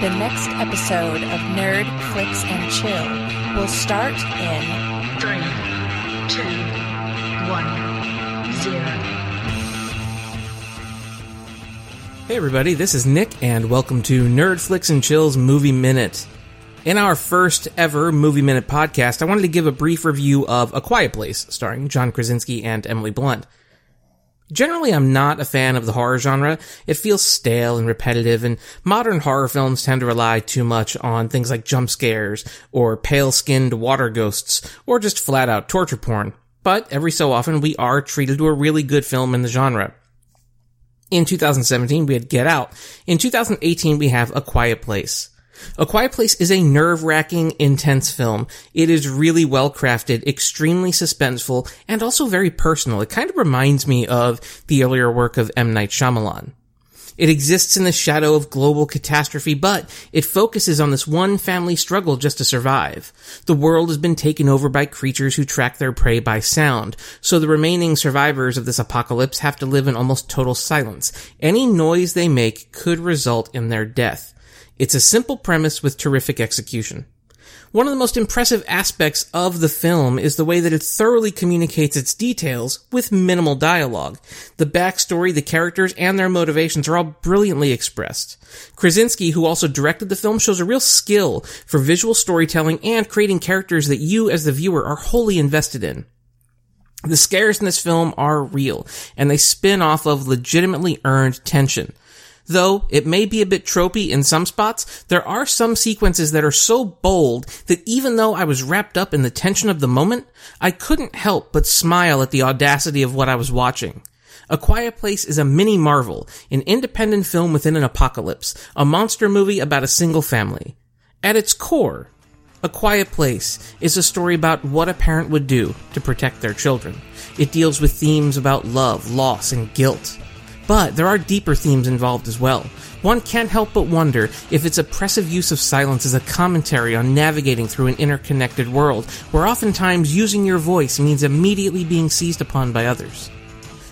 The next episode of Nerd, Flicks, and Chill will start in Three, two, one, zero. Hey everybody, this is Nick and welcome to Nerd Flicks and Chill's Movie Minute. In our first ever Movie Minute podcast, I wanted to give a brief review of A Quiet Place, starring John Krasinski and Emily Blunt. Generally, I'm not a fan of the horror genre. It feels stale and repetitive, and modern horror films tend to rely too much on things like jump scares, or pale-skinned water ghosts, or just flat-out torture porn. But every so often, we are treated to a really good film in the genre. In 2017, we had Get Out. In 2018, we have A Quiet Place. A Quiet Place is a nerve-wracking, intense film. It is really well crafted, extremely suspenseful, and also very personal. It kind of reminds me of the earlier work of M. Night Shyamalan. It exists in the shadow of global catastrophe, but it focuses on this one family struggle just to survive. The world has been taken over by creatures who track their prey by sound, so the remaining survivors of this apocalypse have to live in almost total silence. Any noise they make could result in their death. It's a simple premise with terrific execution. One of the most impressive aspects of the film is the way that it thoroughly communicates its details with minimal dialogue. The backstory, the characters, and their motivations are all brilliantly expressed. Krasinski, who also directed the film, shows a real skill for visual storytelling and creating characters that you as the viewer are wholly invested in. The scares in this film are real, and they spin off of legitimately earned tension. Though it may be a bit tropey in some spots, there are some sequences that are so bold that even though I was wrapped up in the tension of the moment, I couldn't help but smile at the audacity of what I was watching. A Quiet Place is a mini marvel, an independent film within an apocalypse, a monster movie about a single family. At its core, A Quiet Place is a story about what a parent would do to protect their children. It deals with themes about love, loss, and guilt. But there are deeper themes involved as well. One can't help but wonder if its oppressive use of silence is a commentary on navigating through an interconnected world, where oftentimes using your voice means immediately being seized upon by others.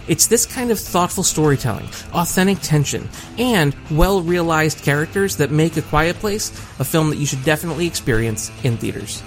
It's this kind of thoughtful storytelling, authentic tension, and well realized characters that make A Quiet Place a film that you should definitely experience in theaters.